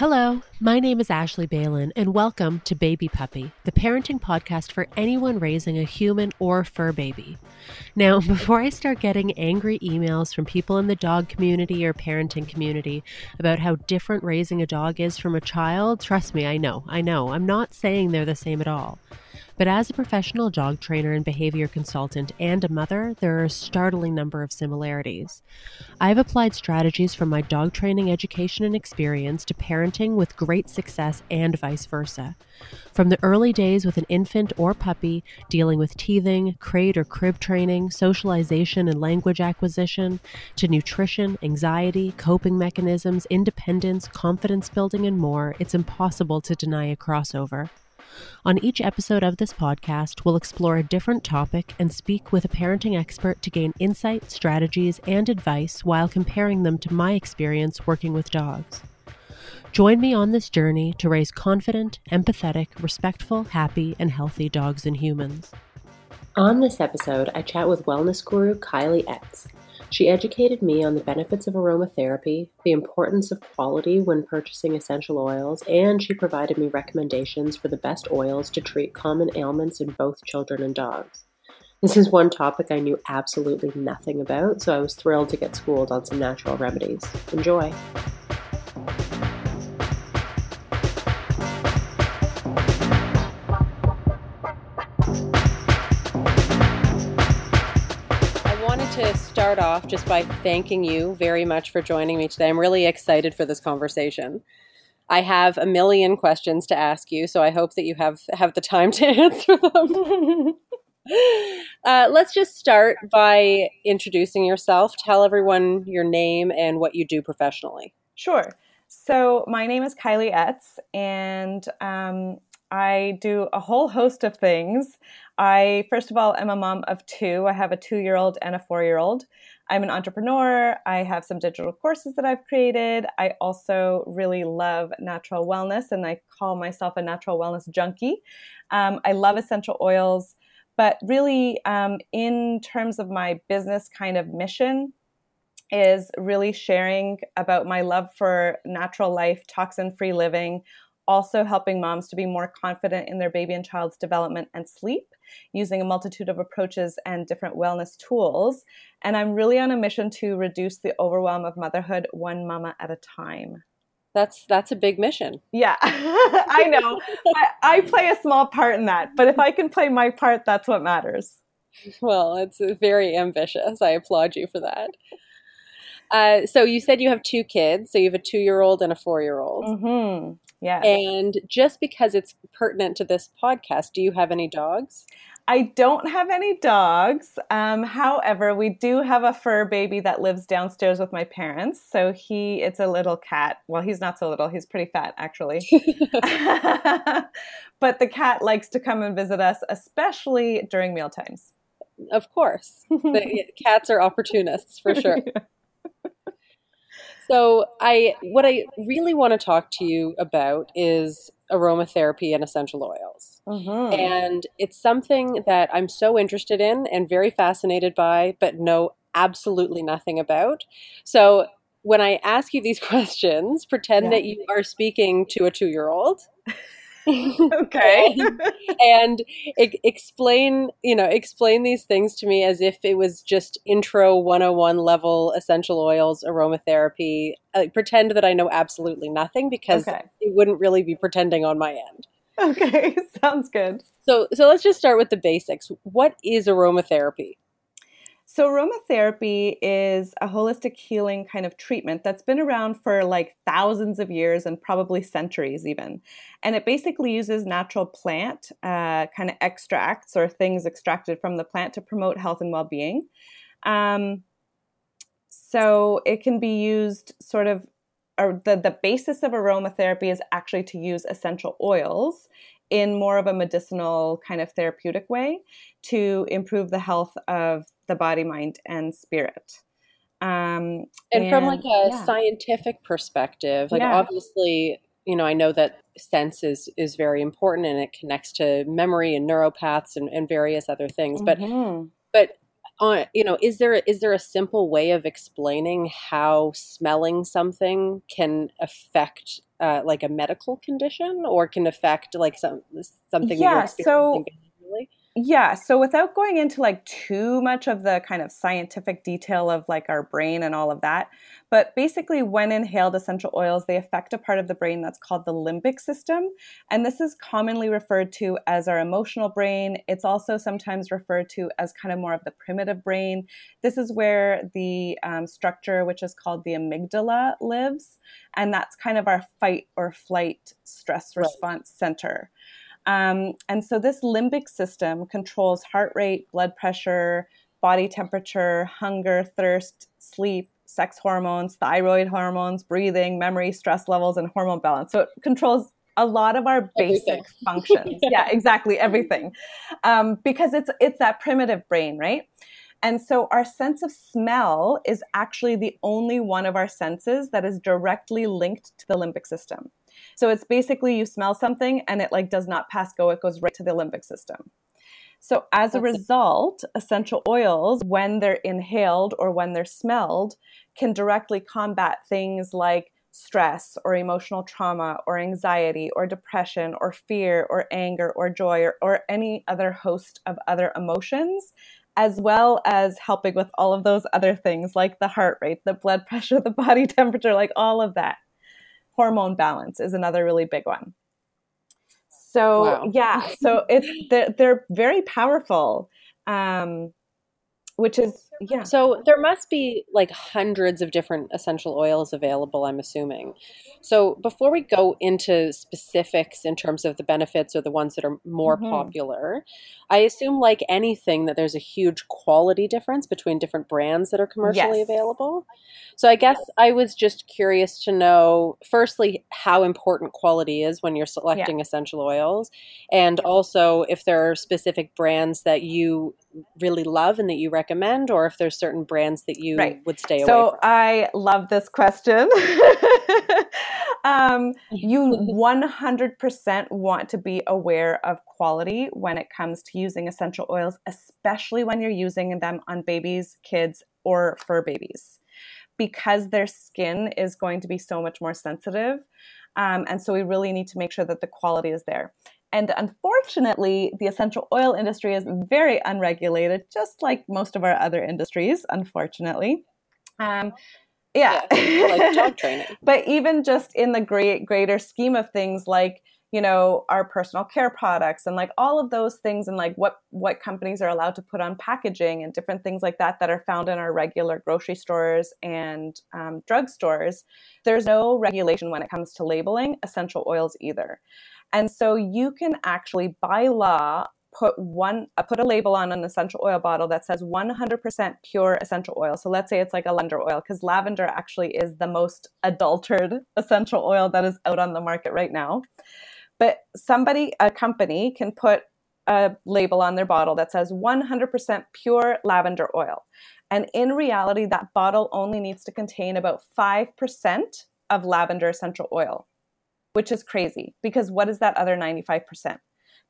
Hello, my name is Ashley Balin, and welcome to Baby Puppy, the parenting podcast for anyone raising a human or fur baby. Now, before I start getting angry emails from people in the dog community or parenting community about how different raising a dog is from a child, trust me, I know, I know, I'm not saying they're the same at all. But as a professional dog trainer and behavior consultant and a mother, there are a startling number of similarities. I've applied strategies from my dog training education and experience to parenting with great success and vice versa. From the early days with an infant or puppy, dealing with teething, crate or crib training, socialization and language acquisition, to nutrition, anxiety, coping mechanisms, independence, confidence building, and more, it's impossible to deny a crossover. On each episode of this podcast, we'll explore a different topic and speak with a parenting expert to gain insight, strategies, and advice while comparing them to my experience working with dogs. Join me on this journey to raise confident, empathetic, respectful, happy, and healthy dogs and humans. On this episode, I chat with wellness guru Kylie Etz. She educated me on the benefits of aromatherapy, the importance of quality when purchasing essential oils, and she provided me recommendations for the best oils to treat common ailments in both children and dogs. This is one topic I knew absolutely nothing about, so I was thrilled to get schooled on some natural remedies. Enjoy! Start off just by thanking you very much for joining me today. I'm really excited for this conversation. I have a million questions to ask you, so I hope that you have have the time to answer them. uh, let's just start by introducing yourself. Tell everyone your name and what you do professionally. Sure. So my name is Kylie Etz, and um, I do a whole host of things. I, first of all, am a mom of two. I have a two year old and a four year old. I'm an entrepreneur. I have some digital courses that I've created. I also really love natural wellness, and I call myself a natural wellness junkie. Um, I love essential oils, but really, um, in terms of my business kind of mission, is really sharing about my love for natural life, toxin free living, also helping moms to be more confident in their baby and child's development and sleep using a multitude of approaches and different wellness tools. And I'm really on a mission to reduce the overwhelm of motherhood one mama at a time. That's that's a big mission. Yeah, I know. I, I play a small part in that, but if I can play my part, that's what matters. Well, it's very ambitious. I applaud you for that. Uh, so you said you have two kids. So you have a two-year-old and a four-year-old. Mm-hmm. Yeah. And just because it's pertinent to this podcast, do you have any dogs? I don't have any dogs. Um, however, we do have a fur baby that lives downstairs with my parents. So he, it's a little cat. Well, he's not so little. He's pretty fat, actually. but the cat likes to come and visit us, especially during meal times. Of course, cats are opportunists for sure. So I what I really want to talk to you about is aromatherapy and essential oils. Mm-hmm. And it's something that I'm so interested in and very fascinated by, but know absolutely nothing about. So when I ask you these questions, pretend yeah. that you are speaking to a two year old. okay. and, and explain, you know, explain these things to me as if it was just intro 101 level essential oils, aromatherapy. Uh, pretend that I know absolutely nothing because okay. it wouldn't really be pretending on my end. Okay, sounds good. So so let's just start with the basics. What is aromatherapy? So, aromatherapy is a holistic healing kind of treatment that's been around for like thousands of years and probably centuries, even. And it basically uses natural plant uh, kind of extracts or things extracted from the plant to promote health and well being. Um, so, it can be used sort of, or the, the basis of aromatherapy is actually to use essential oils in more of a medicinal kind of therapeutic way to improve the health of the body, mind, and spirit. Um, and, and, from like a yeah. scientific perspective, like yeah. obviously, you know, I know that sense is is very important and it connects to memory and neuropaths and, and various other things. But mm-hmm. but uh, you know, is there is there a simple way of explaining how smelling something can affect uh, like a medical condition, or can affect like some something? Yeah. so yeah. So without going into like too much of the kind of scientific detail of like our brain and all of that, but basically, when inhaled essential oils, they affect a part of the brain that's called the limbic system. And this is commonly referred to as our emotional brain. It's also sometimes referred to as kind of more of the primitive brain. This is where the um, structure, which is called the amygdala, lives. And that's kind of our fight or flight stress response right. center. Um, and so this limbic system controls heart rate, blood pressure, body temperature, hunger, thirst, sleep, sex hormones, thyroid hormones, breathing, memory, stress levels, and hormone balance. So it controls a lot of our basic everything. functions. yeah, exactly everything, um, because it's it's that primitive brain, right? And so our sense of smell is actually the only one of our senses that is directly linked to the limbic system. So it's basically you smell something and it like does not pass go, it goes right to the limbic system. So as a result, essential oils, when they're inhaled or when they're smelled, can directly combat things like stress or emotional trauma or anxiety or depression or fear or anger or joy or, or any other host of other emotions as well as helping with all of those other things like the heart rate, the blood pressure, the body temperature, like all of that hormone balance is another really big one. So wow. yeah, so it's they're, they're very powerful, um, which is yeah. So there must be like hundreds of different essential oils available, I'm assuming. So before we go into specifics in terms of the benefits or the ones that are more mm-hmm. popular, I assume like anything that there's a huge quality difference between different brands that are commercially yes. available. So I guess I was just curious to know firstly how important quality is when you're selecting yeah. essential oils and also if there are specific brands that you really love and that you recommend or if there's certain brands that you right. would stay so away from? So I love this question. um, you 100% want to be aware of quality when it comes to using essential oils, especially when you're using them on babies, kids, or fur babies, because their skin is going to be so much more sensitive. Um, and so we really need to make sure that the quality is there. And unfortunately, the essential oil industry is very unregulated, just like most of our other industries, unfortunately. Um, yeah, yeah like dog training. but even just in the great greater scheme of things, like you know our personal care products and like all of those things and like what what companies are allowed to put on packaging and different things like that that are found in our regular grocery stores and um, drugstores there's no regulation when it comes to labeling essential oils either and so you can actually, by law, put one uh, put a label on an essential oil bottle that says 100% pure essential oil. So let's say it's like a lavender oil because lavender actually is the most adulterated essential oil that is out on the market right now. But somebody, a company, can put a label on their bottle that says 100% pure lavender oil. And in reality, that bottle only needs to contain about 5% of lavender essential oil which is crazy because what is that other 95%?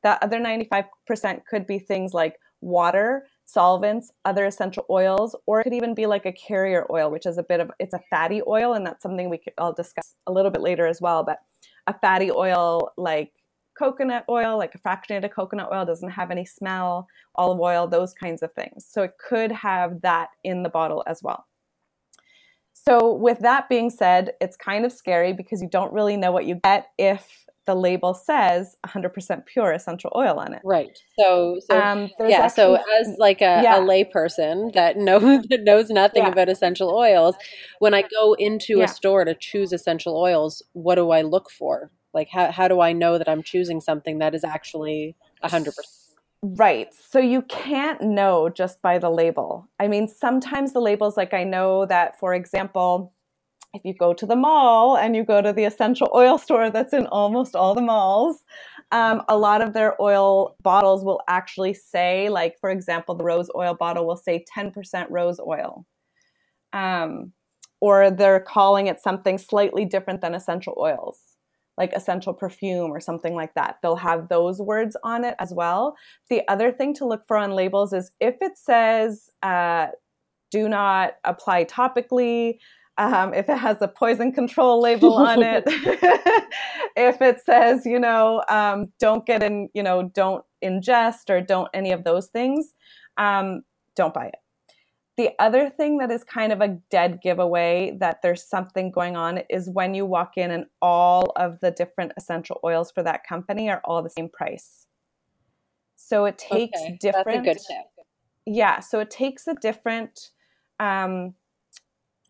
That other 95% could be things like water, solvents, other essential oils, or it could even be like a carrier oil, which is a bit of it's a fatty oil, and that's something we could, I'll discuss a little bit later as well. But a fatty oil like coconut oil, like a fractionated coconut oil, doesn't have any smell, olive oil, those kinds of things. So it could have that in the bottle as well. So, with that being said, it's kind of scary because you don't really know what you get if the label says 100% pure essential oil on it. Right. So, so um, yeah. Actually, so, as like a, yeah. a layperson that knows that knows nothing yeah. about essential oils, when I go into yeah. a store to choose essential oils, what do I look for? Like, how how do I know that I'm choosing something that is actually 100%? Right. So you can't know just by the label. I mean, sometimes the labels, like I know that, for example, if you go to the mall and you go to the essential oil store that's in almost all the malls, um, a lot of their oil bottles will actually say, like, for example, the rose oil bottle will say 10% rose oil. Um, or they're calling it something slightly different than essential oils like essential perfume or something like that. They'll have those words on it as well. The other thing to look for on labels is if it says, uh, do not apply topically, um, if it has a poison control label on it, if it says, you know, um, don't get in, you know, don't ingest or don't any of those things, um, don't buy it. The other thing that is kind of a dead giveaway that there's something going on is when you walk in and all of the different essential oils for that company are all the same price. So it takes okay, different. Yeah, so it takes a different. Um,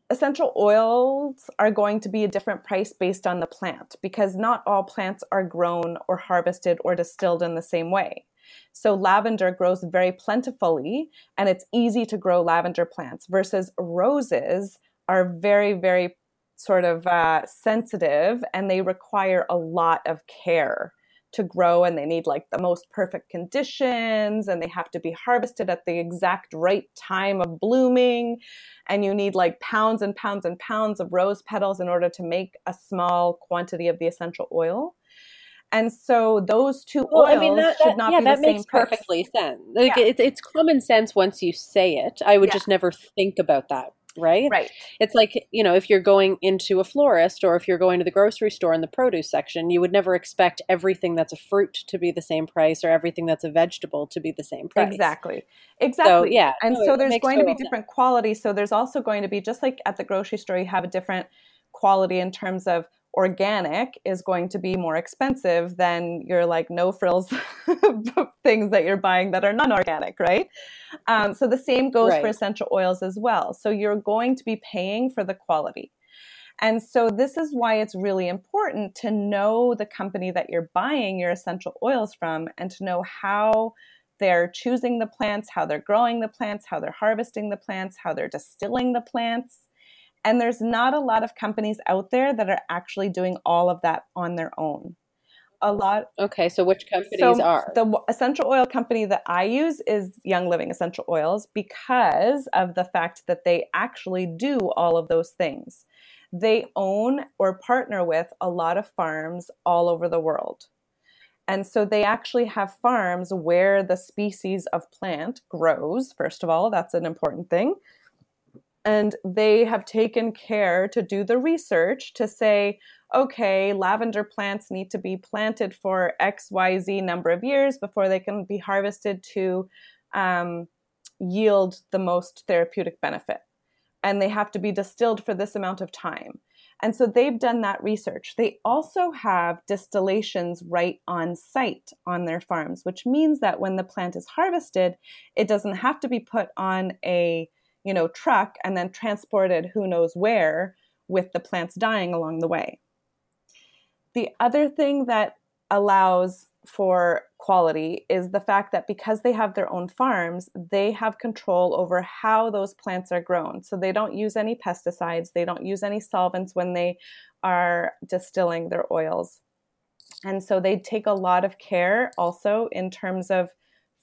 essential oils are going to be a different price based on the plant because not all plants are grown or harvested or distilled in the same way. So lavender grows very plentifully and it's easy to grow lavender plants versus roses are very, very sort of uh, sensitive and they require a lot of care to grow and they need like the most perfect conditions and they have to be harvested at the exact right time of blooming. And you need like pounds and pounds and pounds of rose petals in order to make a small quantity of the essential oil and so those two well, oils I mean, that, should not yeah, be that makes perfectly sense. Like yeah. it, it's common sense once you say it. I would yeah. just never think about that. Right. Right. It's like you know, if you're going into a florist or if you're going to the grocery store in the produce section, you would never expect everything that's a fruit to be the same price or everything that's a vegetable to be the same price. Exactly. Exactly. So, yeah. And no, so there's going to be different sense. quality. So there's also going to be just like at the grocery store, you have a different quality in terms of organic is going to be more expensive than your like no frills things that you're buying that are non-organic right? Um, so the same goes right. for essential oils as well. So you're going to be paying for the quality. And so this is why it's really important to know the company that you're buying your essential oils from and to know how they're choosing the plants how they're growing the plants how they're harvesting the plants how they're distilling the plants and there's not a lot of companies out there that are actually doing all of that on their own. A lot. Okay, so which companies so are? The essential oil company that I use is Young Living Essential Oils because of the fact that they actually do all of those things. They own or partner with a lot of farms all over the world. And so they actually have farms where the species of plant grows, first of all, that's an important thing and they have taken care to do the research to say okay lavender plants need to be planted for xyz number of years before they can be harvested to um, yield the most therapeutic benefit and they have to be distilled for this amount of time and so they've done that research. They also have distillations right on site on their farms, which means that when the plant is harvested, it doesn't have to be put on a you know, truck and then transported who knows where with the plants dying along the way. The other thing that allows for quality is the fact that because they have their own farms, they have control over how those plants are grown. So they don't use any pesticides, they don't use any solvents when they are distilling their oils. And so they take a lot of care also in terms of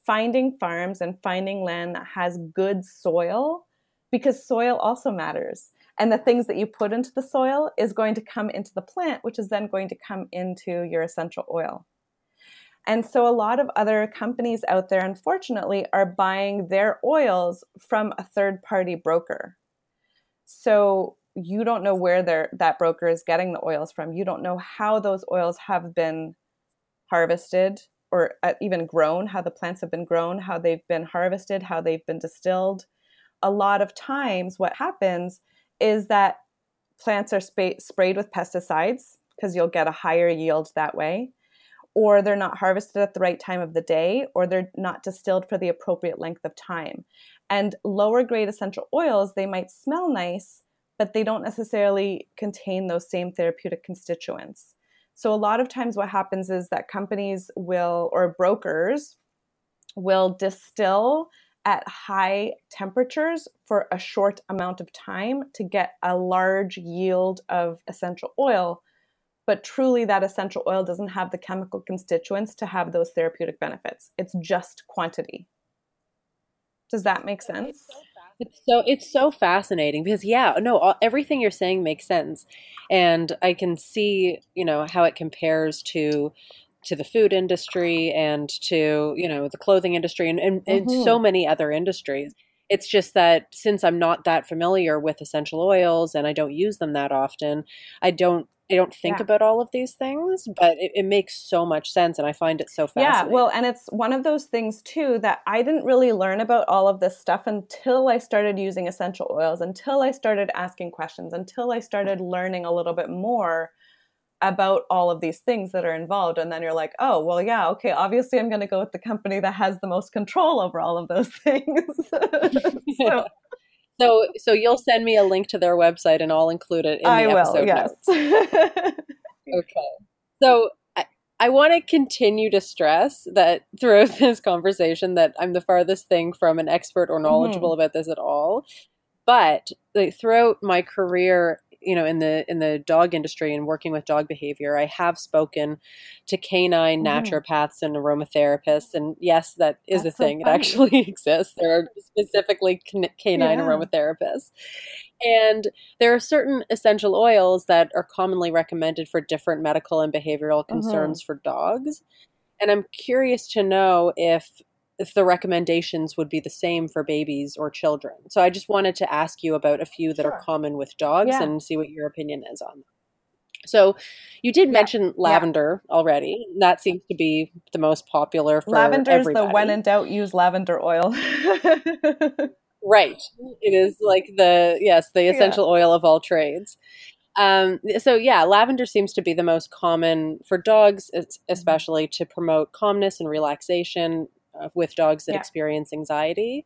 finding farms and finding land that has good soil because soil also matters. And the things that you put into the soil is going to come into the plant, which is then going to come into your essential oil. And so, a lot of other companies out there, unfortunately, are buying their oils from a third party broker. So, you don't know where that broker is getting the oils from. You don't know how those oils have been harvested or uh, even grown, how the plants have been grown, how they've been harvested, how they've been distilled a lot of times what happens is that plants are sp- sprayed with pesticides because you'll get a higher yield that way or they're not harvested at the right time of the day or they're not distilled for the appropriate length of time. And lower grade essential oils they might smell nice but they don't necessarily contain those same therapeutic constituents. So a lot of times what happens is that companies will or brokers will distill at high temperatures for a short amount of time to get a large yield of essential oil. But truly, that essential oil doesn't have the chemical constituents to have those therapeutic benefits. It's just quantity. Does that make sense? It's so it's so fascinating because yeah, no, all, everything you're saying makes sense, and I can see you know how it compares to to the food industry and to you know the clothing industry and, and, mm-hmm. and so many other industries. It's just that since I'm not that familiar with essential oils and I don't use them that often, I don't I don't think yeah. about all of these things, but it, it, makes so much sense, and I find it so fascinating. Yeah, well, and it's one of those things too that I didn't really learn about all of this stuff until I started using essential oils, until I started asking questions, until I started learning a little bit more about all of these things that are involved. And then you're like, oh, well, yeah, okay, obviously I'm going to go with the company that has the most control over all of those things. so, so, so you'll send me a link to their website, and I'll include it in the I episode will, yes. notes. okay. So I, I want to continue to stress that throughout this conversation that I'm the farthest thing from an expert or knowledgeable mm-hmm. about this at all. But like, throughout my career you know in the in the dog industry and working with dog behavior i have spoken to canine mm. naturopaths and aromatherapists and yes that is That's a thing so it actually exists there are specifically canine yeah. aromatherapists and there are certain essential oils that are commonly recommended for different medical and behavioral mm-hmm. concerns mm-hmm. for dogs and i'm curious to know if if the recommendations would be the same for babies or children. So I just wanted to ask you about a few that sure. are common with dogs yeah. and see what your opinion is on them. So you did yeah. mention lavender yeah. already. That seems to be the most popular for Lavender is the when in doubt use lavender oil. right. It is like the yes, the essential oil of all trades. Um, so yeah, lavender seems to be the most common for dogs, mm-hmm. especially to promote calmness and relaxation, uh, with dogs that yeah. experience anxiety.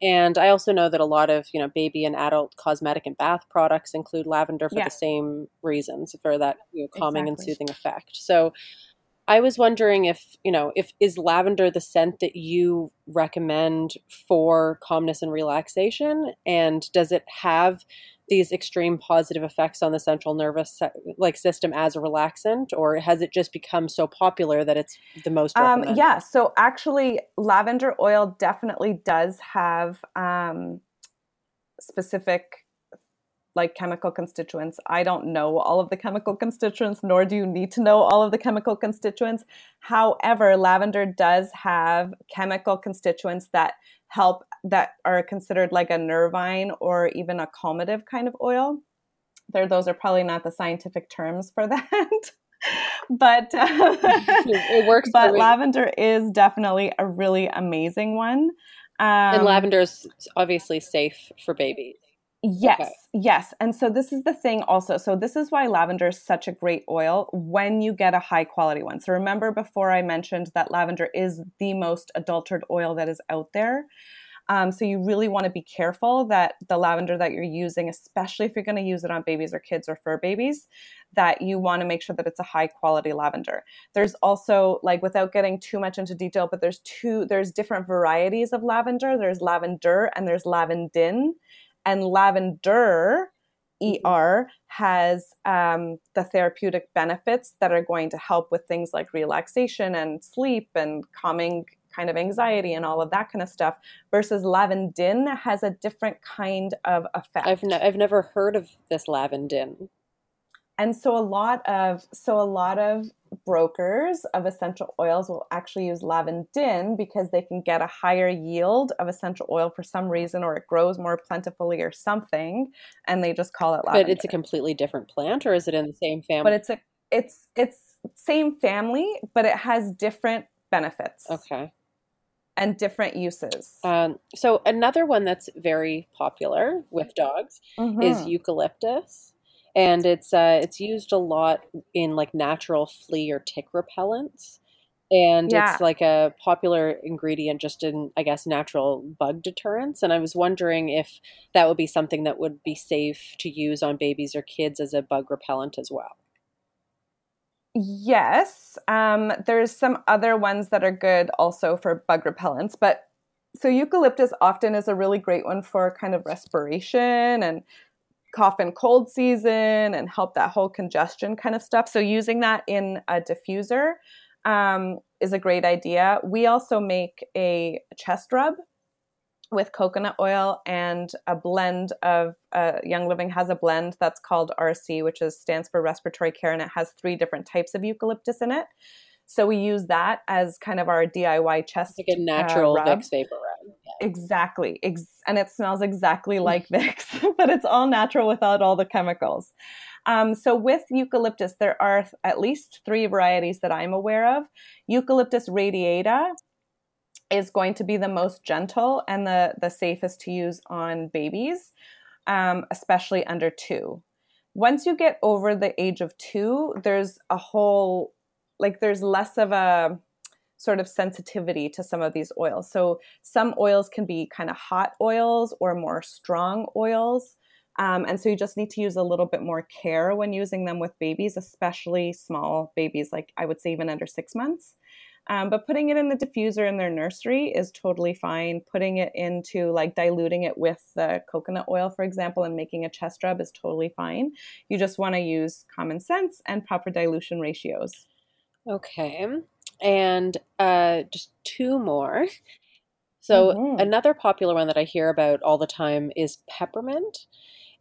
And I also know that a lot of, you know, baby and adult cosmetic and bath products include lavender for yeah. the same reasons, for that you know, calming exactly. and soothing effect. So I was wondering if, you know, if is lavender the scent that you recommend for calmness and relaxation and does it have these extreme positive effects on the central nervous like system as a relaxant or has it just become so popular that it's the most um, yeah so actually lavender oil definitely does have um, specific like chemical constituents. I don't know all of the chemical constituents, nor do you need to know all of the chemical constituents. However, lavender does have chemical constituents that help that are considered like a nervine or even a calmative kind of oil. There, those are probably not the scientific terms for that. but uh, it works. But lavender is definitely a really amazing one. Um, and lavender is obviously safe for babies. Yes, okay. yes. And so this is the thing also. So this is why lavender is such a great oil when you get a high quality one. So remember before I mentioned that lavender is the most adulterated oil that is out there. Um, so you really want to be careful that the lavender that you're using, especially if you're going to use it on babies or kids or fur babies, that you want to make sure that it's a high quality lavender. There's also like without getting too much into detail, but there's two there's different varieties of lavender. There's lavender and there's lavandin and lavender ER has um, the therapeutic benefits that are going to help with things like relaxation and sleep and calming kind of anxiety and all of that kind of stuff versus lavandin has a different kind of effect. I've, I've never heard of this lavandin and so a lot of so a lot of brokers of essential oils will actually use lavandin because they can get a higher yield of essential oil for some reason or it grows more plentifully or something and they just call it lavender. But it's a completely different plant or is it in the same family? But it's a it's it's same family but it has different benefits. Okay. And different uses. Um, so another one that's very popular with dogs mm-hmm. is eucalyptus and it's uh, it's used a lot in like natural flea or tick repellents. And yeah. it's like a popular ingredient just in i guess natural bug deterrents. And i was wondering if that would be something that would be safe to use on babies or kids as a bug repellent as well. Yes. Um, there's some other ones that are good also for bug repellents but so eucalyptus often is a really great one for kind of respiration and cough and cold season and help that whole congestion kind of stuff. So using that in a diffuser um, is a great idea. We also make a chest rub with coconut oil and a blend of uh, Young Living has a blend that's called RC, which is stands for respiratory care, and it has three different types of eucalyptus in it. So we use that as kind of our DIY chest, like a natural uh, Vicks VapoRub. Yeah. Exactly, Ex- and it smells exactly like Vicks, but it's all natural without all the chemicals. Um, so with eucalyptus, there are at least three varieties that I'm aware of. Eucalyptus radiata is going to be the most gentle and the the safest to use on babies, um, especially under two. Once you get over the age of two, there's a whole like there's less of a sort of sensitivity to some of these oils. So some oils can be kind of hot oils or more strong oils. Um, and so you just need to use a little bit more care when using them with babies, especially small babies, like I would say even under six months. Um, but putting it in the diffuser in their nursery is totally fine. Putting it into like diluting it with the coconut oil, for example, and making a chest rub is totally fine. You just want to use common sense and proper dilution ratios. Okay. And uh, just two more. So, mm-hmm. another popular one that I hear about all the time is peppermint.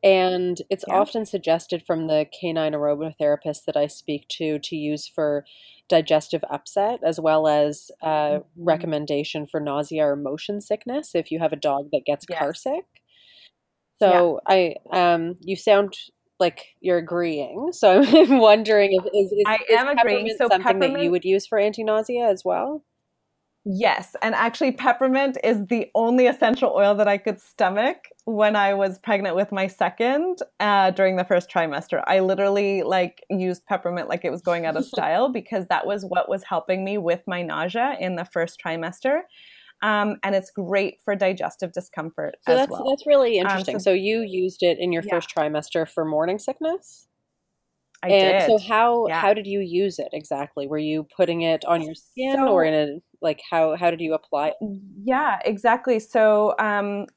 And it's yeah. often suggested from the canine aromatherapists that I speak to to use for digestive upset as well as a mm-hmm. recommendation for nausea or motion sickness if you have a dog that gets yes. car sick. So yeah. I um you sound like you're agreeing. So I'm wondering if is, is, I is am agreeing. So something that you would use for anti-nausea as well? Yes, and actually peppermint is the only essential oil that I could stomach when I was pregnant with my second uh, during the first trimester. I literally like used peppermint like it was going out of style because that was what was helping me with my nausea in the first trimester um, and it's great for digestive discomfort so as that's, well. That's really interesting. Um, so, so, you used it in your yeah. first trimester for morning sickness. I and did. so how yeah. how did you use it exactly? Were you putting it on your skin so, or in a like how how did you apply it? Yeah, exactly. So um,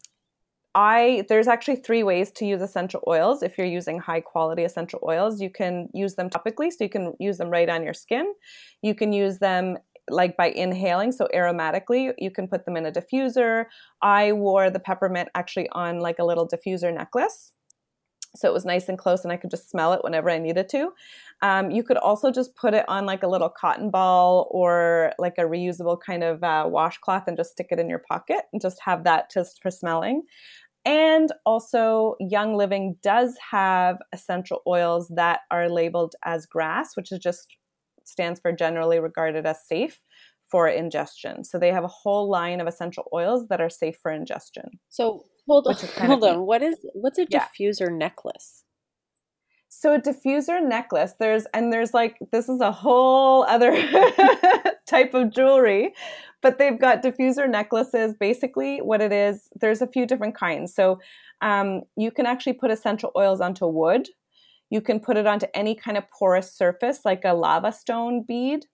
I there's actually three ways to use essential oils. If you're using high quality essential oils, you can use them topically, so you can use them right on your skin. You can use them like by inhaling, so aromatically, you can put them in a diffuser. I wore the peppermint actually on like a little diffuser necklace. So it was nice and close, and I could just smell it whenever I needed to. Um, you could also just put it on like a little cotton ball or like a reusable kind of uh, washcloth and just stick it in your pocket and just have that just for smelling. And also, Young Living does have essential oils that are labeled as GRAS, which is just stands for generally regarded as safe for ingestion. So they have a whole line of essential oils that are safe for ingestion. So hold on, hold on. What is what's a yeah. diffuser necklace? So a diffuser necklace, there's and there's like this is a whole other type of jewelry, but they've got diffuser necklaces. Basically, what it is, there's a few different kinds. So um, you can actually put essential oils onto wood. You can put it onto any kind of porous surface, like a lava stone bead.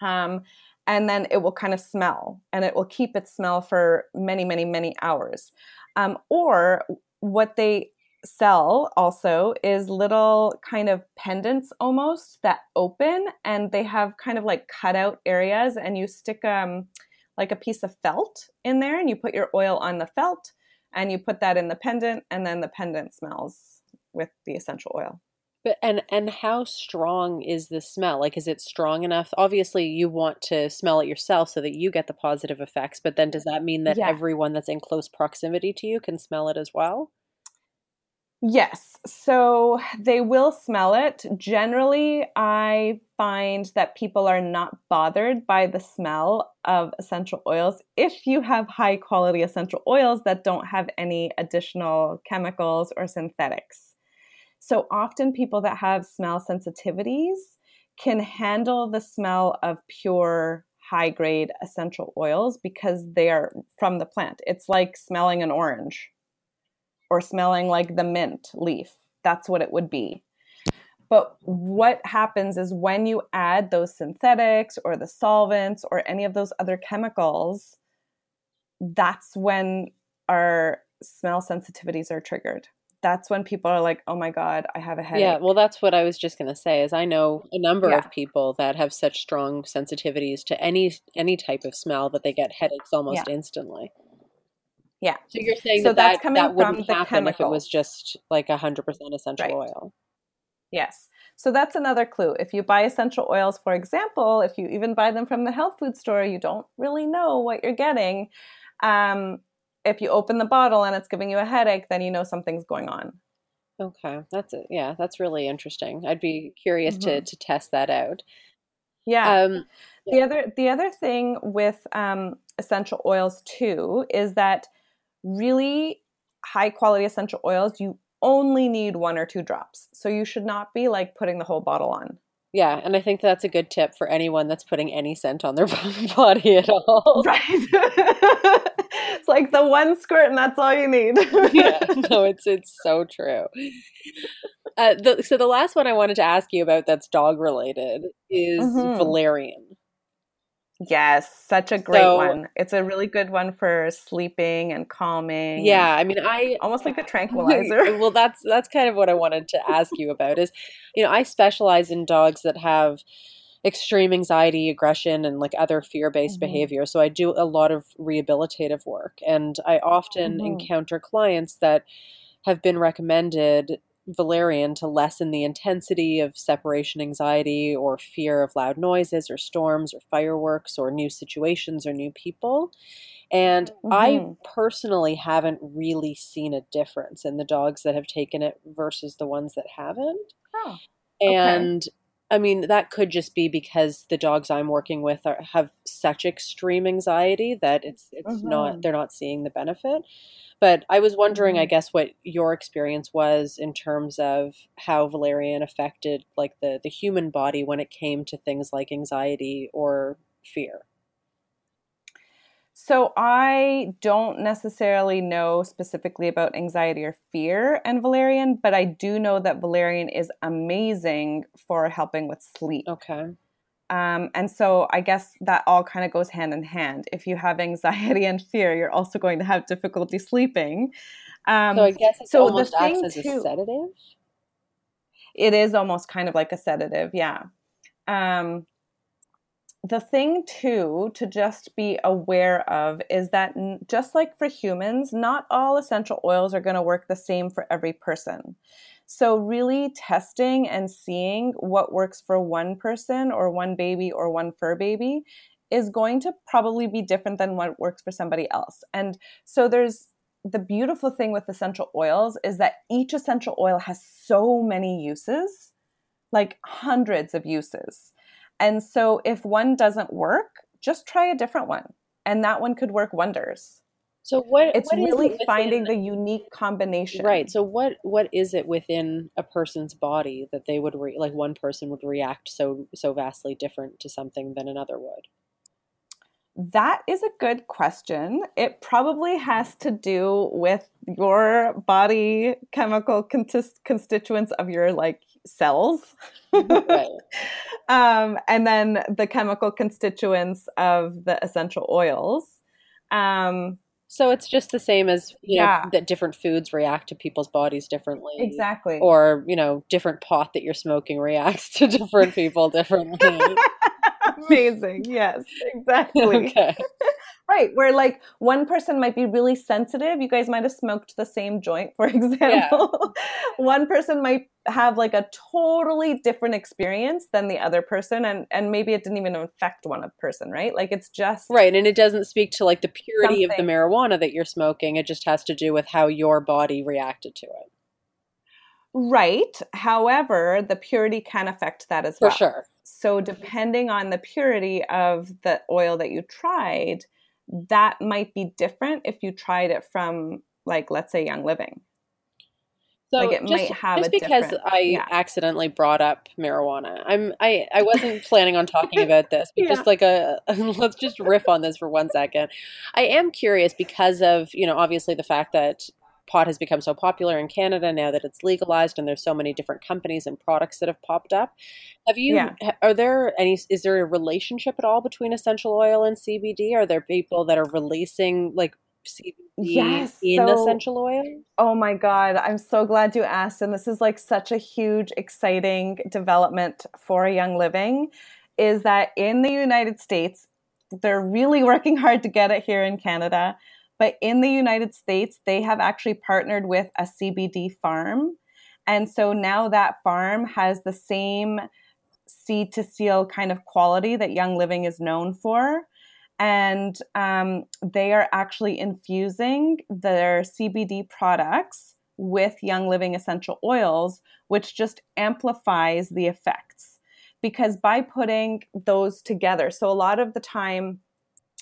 Um, and then it will kind of smell and it will keep its smell for many, many, many hours. Um, or what they sell also is little kind of pendants almost that open and they have kind of like cutout areas and you stick um like a piece of felt in there and you put your oil on the felt and you put that in the pendant and then the pendant smells with the essential oil. But and and how strong is the smell? Like is it strong enough? Obviously you want to smell it yourself so that you get the positive effects, but then does that mean that yeah. everyone that's in close proximity to you can smell it as well? Yes. So they will smell it. Generally, I find that people are not bothered by the smell of essential oils if you have high quality essential oils that don't have any additional chemicals or synthetics. So often people that have smell sensitivities can handle the smell of pure high grade essential oils because they are from the plant. It's like smelling an orange or smelling like the mint leaf. That's what it would be. But what happens is when you add those synthetics or the solvents or any of those other chemicals, that's when our smell sensitivities are triggered that's when people are like, "Oh my god, I have a headache." Yeah, well, that's what I was just going to say. Is I know a number yeah. of people that have such strong sensitivities to any any type of smell that they get headaches almost yeah. instantly. Yeah. So you're saying so that that's that, that wouldn't happen if it was just like 100% essential right. oil. Yes. So that's another clue. If you buy essential oils, for example, if you even buy them from the health food store, you don't really know what you're getting. Um, if you open the bottle and it's giving you a headache, then you know something's going on. Okay, that's it. Yeah, that's really interesting. I'd be curious mm-hmm. to to test that out. Yeah. Um, the other the other thing with um, essential oils too is that really high quality essential oils you only need one or two drops. So you should not be like putting the whole bottle on. Yeah, and I think that's a good tip for anyone that's putting any scent on their body at all. Right. it's like the one squirt and that's all you need. yeah, no, it's it's so true. Uh, the, so the last one I wanted to ask you about that's dog related is mm-hmm. valerian. Yes, such a great so, one. It's a really good one for sleeping and calming. Yeah, I mean, I almost like a tranquilizer. well, that's that's kind of what I wanted to ask you about. Is you know, I specialize in dogs that have extreme anxiety, aggression, and like other fear based mm-hmm. behavior. So I do a lot of rehabilitative work, and I often mm-hmm. encounter clients that have been recommended valerian to lessen the intensity of separation anxiety or fear of loud noises or storms or fireworks or new situations or new people. And mm-hmm. I personally haven't really seen a difference in the dogs that have taken it versus the ones that haven't. Oh, okay. And I mean, that could just be because the dogs I'm working with are, have such extreme anxiety that it's it's mm-hmm. not they're not seeing the benefit. But I was wondering, I mm-hmm. guess, what your experience was in terms of how valerian affected like the the human body when it came to things like anxiety or fear. So I don't necessarily know specifically about anxiety or fear and valerian, but I do know that valerian is amazing for helping with sleep. Okay. Um, and so I guess that all kind of goes hand in hand. If you have anxiety and fear, you're also going to have difficulty sleeping. Um, so I guess it so almost acts as too, a sedative. It is almost kind of like a sedative, yeah. Um, the thing too to just be aware of is that just like for humans, not all essential oils are going to work the same for every person. So, really testing and seeing what works for one person or one baby or one fur baby is going to probably be different than what works for somebody else. And so, there's the beautiful thing with essential oils is that each essential oil has so many uses, like hundreds of uses. And so, if one doesn't work, just try a different one, and that one could work wonders. So what it's what really it finding the unique combination. Right. So what what is it within a person's body that they would re- like one person would react so so vastly different to something than another would? That is a good question. It probably has to do with your body chemical constituents of your like cells. right. um, and then the chemical constituents of the essential oils. Um, so it's just the same as you know yeah. that different foods react to people's bodies differently. Exactly. Or, you know, different pot that you're smoking reacts to different people differently. Amazing. Yes, exactly. Okay. Right. Where like one person might be really sensitive. You guys might have smoked the same joint, for example. Yeah. one person might have like a totally different experience than the other person and and maybe it didn't even affect one person right like it's just right and it doesn't speak to like the purity something. of the marijuana that you're smoking it just has to do with how your body reacted to it right however the purity can affect that as For well for sure so depending on the purity of the oil that you tried that might be different if you tried it from like let's say young living so like it just, might have just because I yeah. accidentally brought up marijuana. I'm I I wasn't planning on talking about this, but yeah. just like a let's just riff on this for one second. I am curious because of you know obviously the fact that pot has become so popular in Canada now that it's legalized and there's so many different companies and products that have popped up. Have you yeah. are there any is there a relationship at all between essential oil and CBD? Are there people that are releasing like CBD yes, in so, essential oil? Oh my God. I'm so glad you asked. And this is like such a huge, exciting development for Young Living is that in the United States, they're really working hard to get it here in Canada. But in the United States, they have actually partnered with a CBD farm. And so now that farm has the same seed to seal kind of quality that Young Living is known for. And um, they are actually infusing their CBD products with Young Living essential oils, which just amplifies the effects. Because by putting those together, so a lot of the time,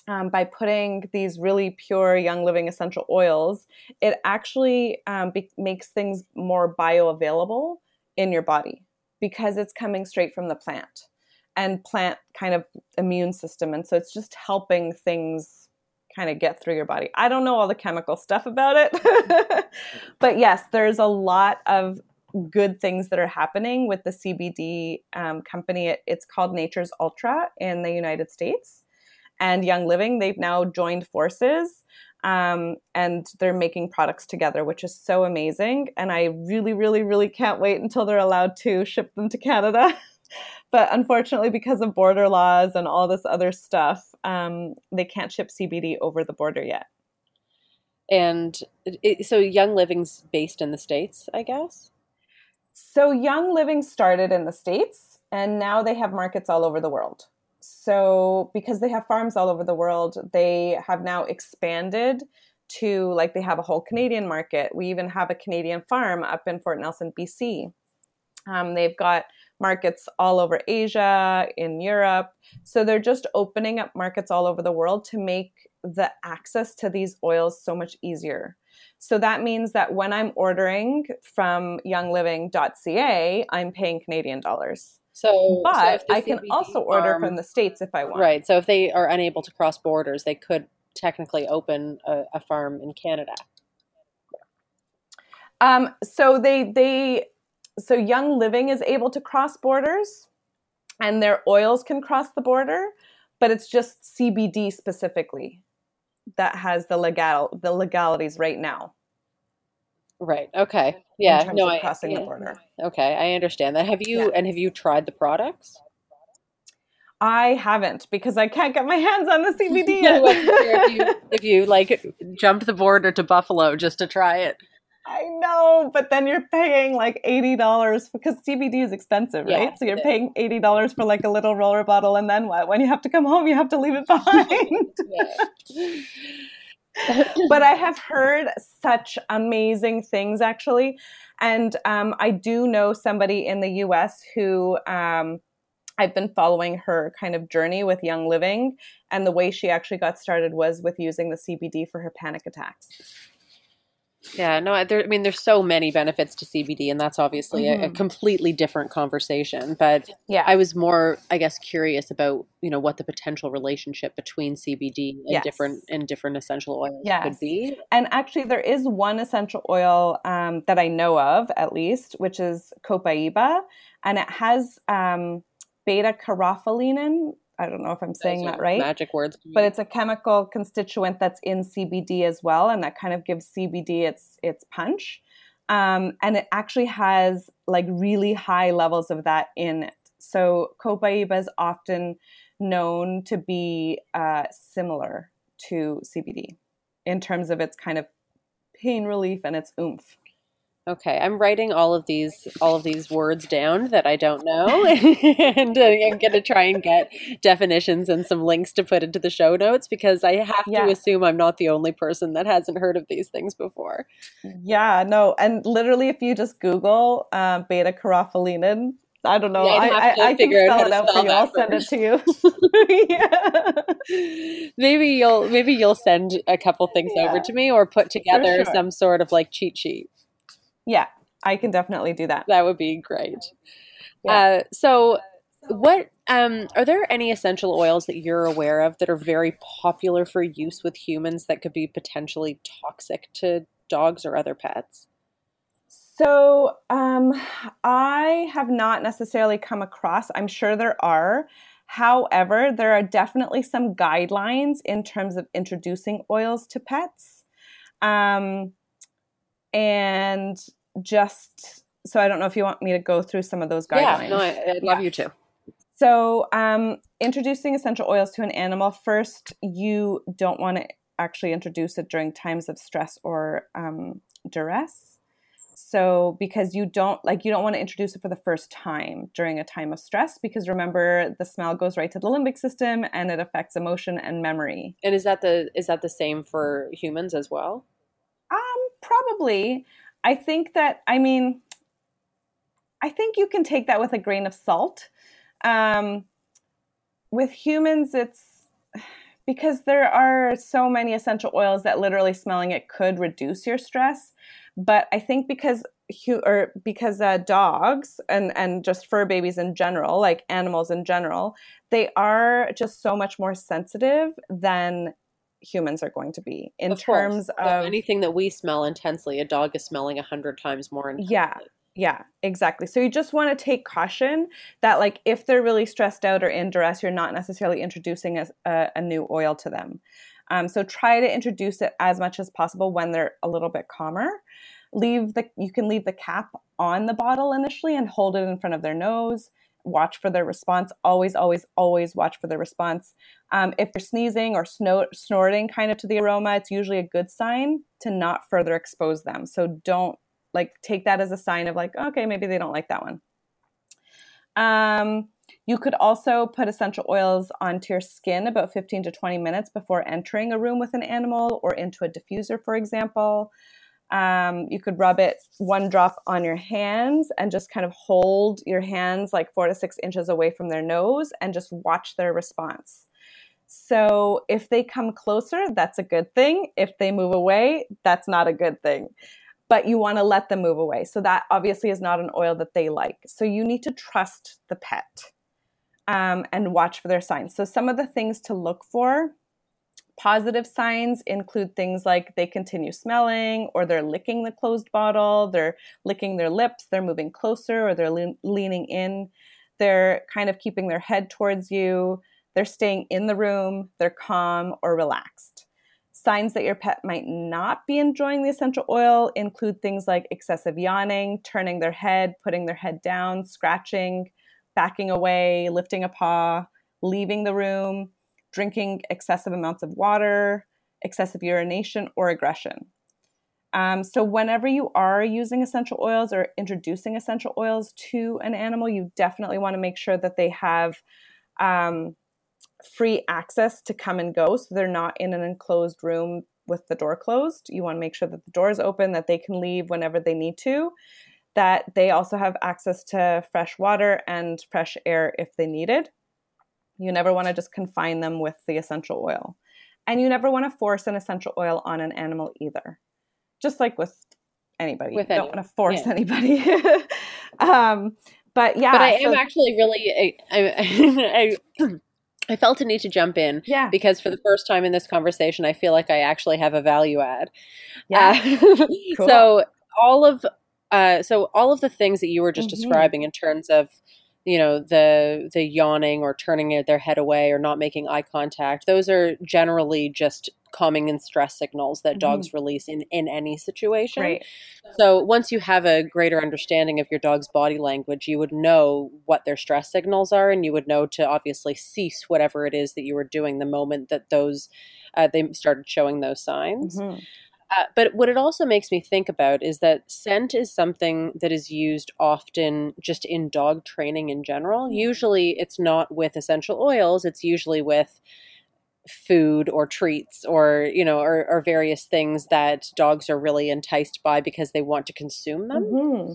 um, by putting these really pure Young Living essential oils, it actually um, be- makes things more bioavailable in your body because it's coming straight from the plant and plant kind of immune system. And so it's just helping things kind of get through your body. I don't know all the chemical stuff about it, but yes, there's a lot of good things that are happening with the CBD um, company. It, it's called Nature's Ultra in the United States. And Young Living, they've now joined forces um, and they're making products together, which is so amazing. And I really, really, really can't wait until they're allowed to ship them to Canada. but unfortunately, because of border laws and all this other stuff, um, they can't ship CBD over the border yet. And it, so Young Living's based in the States, I guess? So Young Living started in the States and now they have markets all over the world so because they have farms all over the world, they have now expanded to like they have a whole Canadian market. We even have a Canadian farm up in Fort Nelson, BC. Um, they've got markets all over Asia, in Europe. So they're just opening up markets all over the world to make the access to these oils so much easier. So that means that when I'm ordering from youngliving.ca, I'm paying Canadian dollars. So, but so I can also order from the states if I want. Right. So if they are unable to cross borders, they could technically open a, a farm in Canada. Um, so they they so Young Living is able to cross borders, and their oils can cross the border, but it's just CBD specifically that has the legal the legalities right now. Right. Okay. Yeah. no, I, crossing yeah. the border. Okay, I understand that. Have you yeah. and have you tried the products? I haven't because I can't get my hands on the CBD if, you, if you like jump the border to Buffalo just to try it. I know, but then you're paying like eighty dollars because CBD is expensive, right? Yeah, so you're paying eighty dollars for like a little roller bottle, and then what? When you have to come home, you have to leave it behind. But I have heard such amazing things actually. And um, I do know somebody in the US who um, I've been following her kind of journey with Young Living. And the way she actually got started was with using the CBD for her panic attacks. Yeah, no, there, I mean, there's so many benefits to CBD, and that's obviously mm-hmm. a, a, mm-hmm. completely different conversation. But yeah, I was more, I guess, curious about you know what the potential relationship between CBD and yes. different and different essential oils yes. could be. And actually, there is one essential oil um, that I know of, at least, which is Copaiba, and it has um, beta carotenoid I don't know if I'm saying that right. Magic words. But it's a chemical constituent that's in CBD as well, and that kind of gives CBD its its punch. Um, and it actually has like really high levels of that in it. So copaiba is often known to be uh, similar to CBD in terms of its kind of pain relief and its oomph. Okay, I'm writing all of these all of these words down that I don't know, and uh, I'm going to try and get definitions and some links to put into the show notes because I have yeah. to assume I'm not the only person that hasn't heard of these things before. Yeah, no, and literally, if you just Google uh, beta carotenoid, I don't know. Yeah, I, I, I can spell it out for you. I'll send it to you. maybe you'll maybe you'll send a couple things yeah. over to me or put together sure. some sort of like cheat sheet. Yeah, I can definitely do that. That would be great. Yeah. Uh, so, what um, are there any essential oils that you're aware of that are very popular for use with humans that could be potentially toxic to dogs or other pets? So, um, I have not necessarily come across, I'm sure there are. However, there are definitely some guidelines in terms of introducing oils to pets. Um, and just so I don't know if you want me to go through some of those guidelines. Yeah, no, I, would love yeah. you to. So, um, introducing essential oils to an animal first, you don't want to actually introduce it during times of stress or um, duress so because you don't like you don't want to introduce it for the first time during a time of stress because remember the smell goes right to the limbic system and it affects emotion and memory and is that the is that the same for humans as well probably i think that i mean i think you can take that with a grain of salt. Um with humans it's because there are so many essential oils that literally smelling it could reduce your stress. But I think because or because uh, dogs and and just fur babies in general, like animals in general, they are just so much more sensitive than humans are going to be in of terms course. of anything that we smell intensely. A dog is smelling a hundred times more intensely. Yeah. Yeah, exactly. So you just want to take caution that, like, if they're really stressed out or in duress, you're not necessarily introducing a, a, a new oil to them. Um, so try to introduce it as much as possible when they're a little bit calmer. Leave the you can leave the cap on the bottle initially and hold it in front of their nose. Watch for their response. Always, always, always watch for their response. Um, if they're sneezing or snorting kind of to the aroma, it's usually a good sign to not further expose them. So don't like take that as a sign of like, okay, maybe they don't like that one. Um, you could also put essential oils onto your skin about 15 to 20 minutes before entering a room with an animal or into a diffuser, for example. Um, you could rub it one drop on your hands and just kind of hold your hands like four to six inches away from their nose and just watch their response. So if they come closer, that's a good thing. If they move away, that's not a good thing. But you want to let them move away. So that obviously is not an oil that they like. So you need to trust the pet um, and watch for their signs. So, some of the things to look for positive signs include things like they continue smelling, or they're licking the closed bottle, they're licking their lips, they're moving closer, or they're le- leaning in, they're kind of keeping their head towards you, they're staying in the room, they're calm or relaxed. Signs that your pet might not be enjoying the essential oil include things like excessive yawning, turning their head, putting their head down, scratching, backing away, lifting a paw, leaving the room, drinking excessive amounts of water, excessive urination, or aggression. Um, so, whenever you are using essential oils or introducing essential oils to an animal, you definitely want to make sure that they have um, free access to come and go. So, they're not in an enclosed room with the door closed. You want to make sure that the door is open, that they can leave whenever they need to, that they also have access to fresh water and fresh air if they need it. You never want to just confine them with the essential oil. And you never want to force an essential oil on an animal either. Just like with anybody. With you don't want to force yeah. anybody. um, but yeah. But I so- am actually really I, I, I I felt a need to jump in. Yeah. Because for the first time in this conversation, I feel like I actually have a value add. Yeah. Uh, cool. So all of uh, so all of the things that you were just mm-hmm. describing in terms of you know the the yawning or turning their head away or not making eye contact those are generally just calming and stress signals that mm-hmm. dogs release in in any situation right. so once you have a greater understanding of your dog's body language you would know what their stress signals are and you would know to obviously cease whatever it is that you were doing the moment that those uh, they started showing those signs mm-hmm. Uh, but what it also makes me think about is that scent is something that is used often just in dog training in general. Usually it's not with essential oils, it's usually with food or treats or you know or, or various things that dogs are really enticed by because they want to consume them mm-hmm.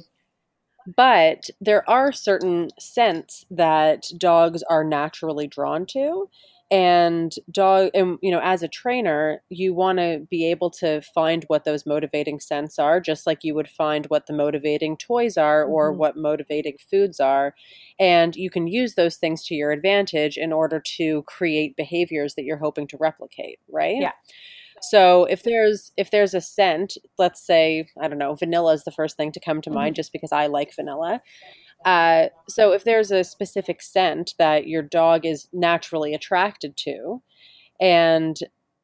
but there are certain scents that dogs are naturally drawn to and dog and you know as a trainer you want to be able to find what those motivating scents are just like you would find what the motivating toys are or mm-hmm. what motivating foods are and you can use those things to your advantage in order to create behaviors that you're hoping to replicate right yeah so if there's if there's a scent let's say i don't know vanilla is the first thing to come to mm-hmm. mind just because i like vanilla uh, so if there's a specific scent that your dog is naturally attracted to, and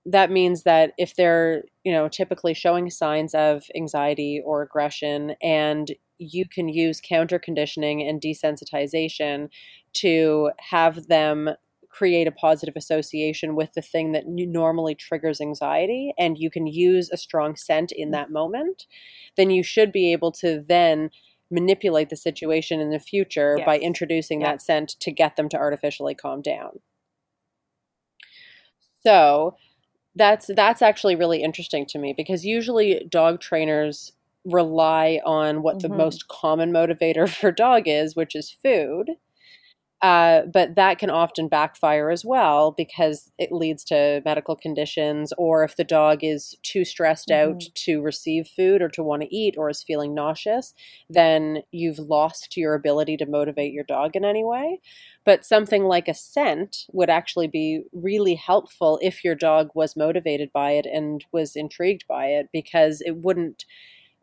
that means that if they're you know typically showing signs of anxiety or aggression and you can use counter conditioning and desensitization to have them create a positive association with the thing that normally triggers anxiety and you can use a strong scent in that moment, then you should be able to then manipulate the situation in the future yes. by introducing that scent to get them to artificially calm down. So, that's that's actually really interesting to me because usually dog trainers rely on what mm-hmm. the most common motivator for dog is, which is food. Uh, but that can often backfire as well because it leads to medical conditions, or if the dog is too stressed mm-hmm. out to receive food or to want to eat or is feeling nauseous, then you've lost your ability to motivate your dog in any way. But something like a scent would actually be really helpful if your dog was motivated by it and was intrigued by it because it wouldn't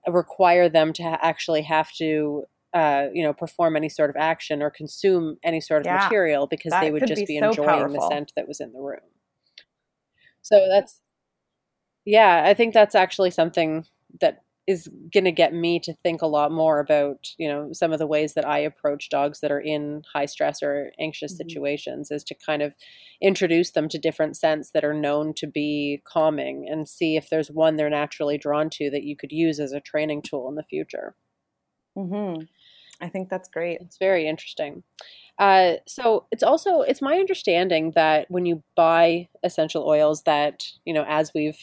require them to actually have to uh, you know, perform any sort of action or consume any sort of yeah, material because they would just be, be so enjoying powerful. the scent that was in the room. So that's, yeah, I think that's actually something that is going to get me to think a lot more about, you know, some of the ways that I approach dogs that are in high stress or anxious mm-hmm. situations is to kind of introduce them to different scents that are known to be calming and see if there's one they're naturally drawn to that you could use as a training tool in the future. Mm-hmm. I think that's great. It's very interesting. Uh, so it's also it's my understanding that when you buy essential oils that you know as we've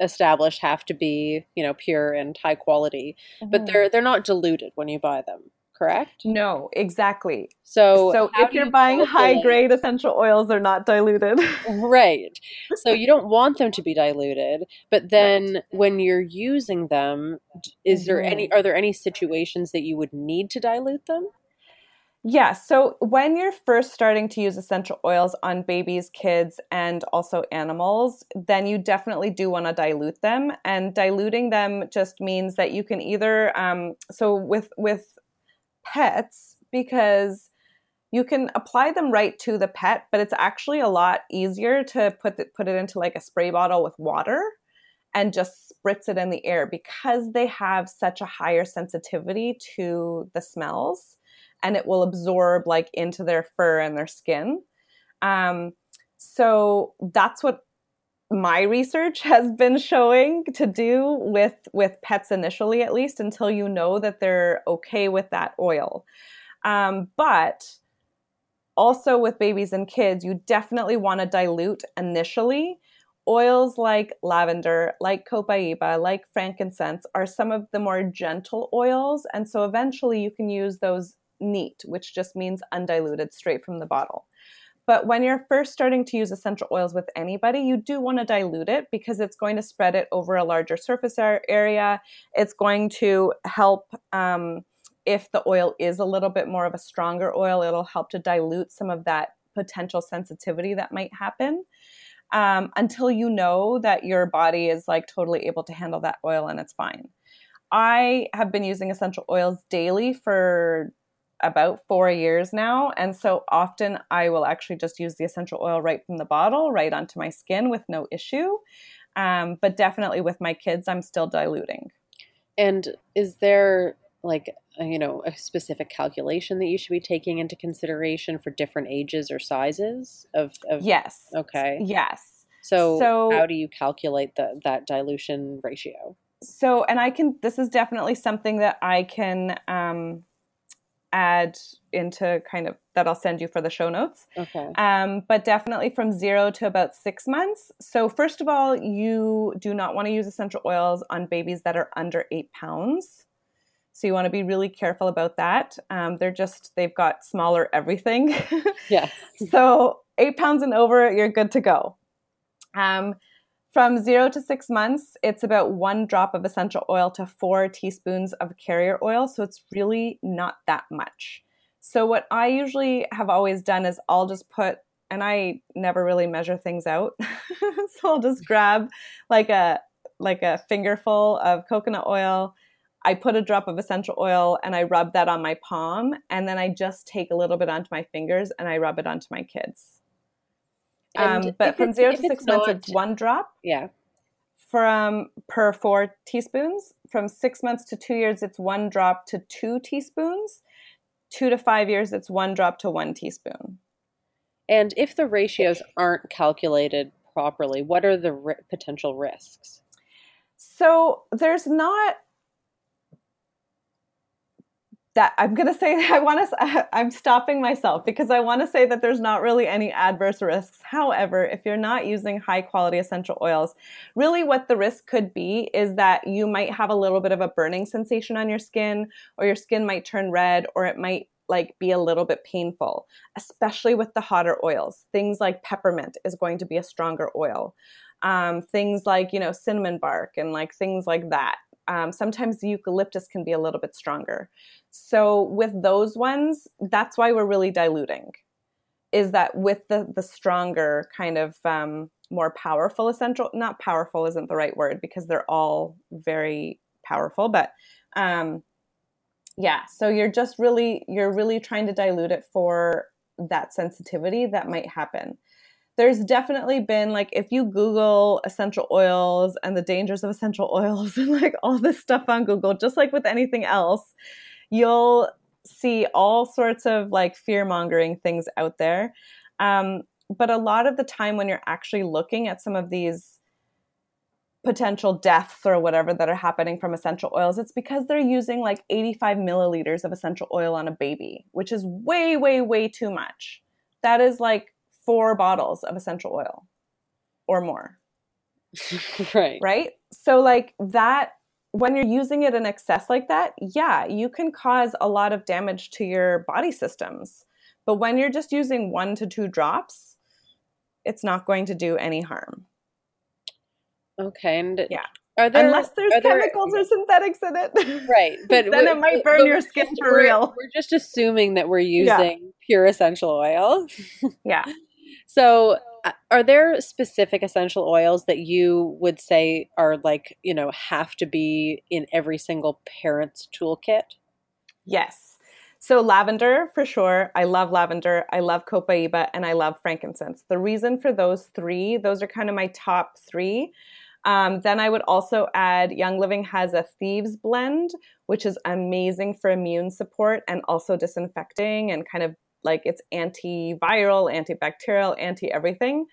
established have to be you know pure and high quality, mm-hmm. but they're they're not diluted when you buy them correct? No, exactly. So, so if you're buying high grade essential oils, they're not diluted. right. So you don't want them to be diluted, but then right. when you're using them, is there any mm-hmm. are there any situations that you would need to dilute them? Yeah, so when you're first starting to use essential oils on babies, kids, and also animals, then you definitely do want to dilute them. And diluting them just means that you can either, um, so with with pets because you can apply them right to the pet, but it's actually a lot easier to put the, put it into like a spray bottle with water and just spritz it in the air because they have such a higher sensitivity to the smells and it will absorb like into their fur and their skin. Um, so that's what my research has been showing to do with with pets initially at least until you know that they're okay with that oil. Um, but also with babies and kids you definitely want to dilute initially. Oils like lavender like copaiba like frankincense are some of the more gentle oils and so eventually you can use those neat which just means undiluted straight from the bottle but when you're first starting to use essential oils with anybody, you do want to dilute it because it's going to spread it over a larger surface area. It's going to help. Um, if the oil is a little bit more of a stronger oil, it'll help to dilute some of that potential sensitivity that might happen um, until you know that your body is like totally able to handle that oil and it's fine. I have been using essential oils daily for about four years now. And so often I will actually just use the essential oil right from the bottle, right onto my skin with no issue. Um, but definitely with my kids, I'm still diluting. And is there like you know a specific calculation that you should be taking into consideration for different ages or sizes of, of yes okay yes so, so how do you calculate the, that dilution ratio so and i can this is definitely something that i can um, add into kind of that I'll send you for the show notes. Okay. Um, but definitely from zero to about six months. So, first of all, you do not want to use essential oils on babies that are under eight pounds. So, you want to be really careful about that. Um, they're just, they've got smaller everything. yes. so, eight pounds and over, you're good to go. Um, from zero to six months, it's about one drop of essential oil to four teaspoons of carrier oil. So it's really not that much. So, what I usually have always done is I'll just put, and I never really measure things out. so I'll just grab like a like a fingerful of coconut oil. I put a drop of essential oil and I rub that on my palm, and then I just take a little bit onto my fingers and I rub it onto my kids. Um, but from zero to six months, not, it's one drop. Yeah. From per four teaspoons. From six months to two years, it's one drop to two teaspoons. Two to five years, it's one drop to one teaspoon. And if the ratios aren't calculated properly, what are the ri- potential risks? So there's not that I'm going to say I want to I'm stopping myself because I want to say that there's not really any adverse risks. However, if you're not using high quality essential oils, really what the risk could be is that you might have a little bit of a burning sensation on your skin or your skin might turn red or it might like be a little bit painful, especially with the hotter oils. Things like peppermint is going to be a stronger oil. Um, things like you know cinnamon bark and like things like that um, sometimes the eucalyptus can be a little bit stronger. So with those ones, that's why we're really diluting. Is that with the the stronger kind of um, more powerful essential? Not powerful isn't the right word because they're all very powerful, but um, yeah. So you're just really you're really trying to dilute it for that sensitivity that might happen there's definitely been like if you google essential oils and the dangers of essential oils and like all this stuff on google just like with anything else you'll see all sorts of like fear mongering things out there. Um, but a lot of the time when you're actually looking at some of these potential deaths or whatever that are happening from essential oils it's because they're using like 85 milliliters of essential oil on a baby which is way way way too much. That is like four bottles of essential oil or more. right. Right? So, like that, when you're using it in excess like that, yeah, you can cause a lot of damage to your body systems. But when you're just using one to two drops, it's not going to do any harm. Okay. And yeah. There, Unless there's chemicals there, or synthetics in it. Right. But then it might burn your skin for real. We're just assuming that we're using yeah. pure essential oil. yeah. So, uh, are there specific essential oils that you would say are like, you know, have to be in every single parent's toolkit? Yes. So, lavender for sure. I love lavender. I love copaiba and I love frankincense. The reason for those three, those are kind of my top three. Um, then I would also add Young Living has a Thieves blend, which is amazing for immune support and also disinfecting and kind of like it's antiviral, antibacterial, anti everything.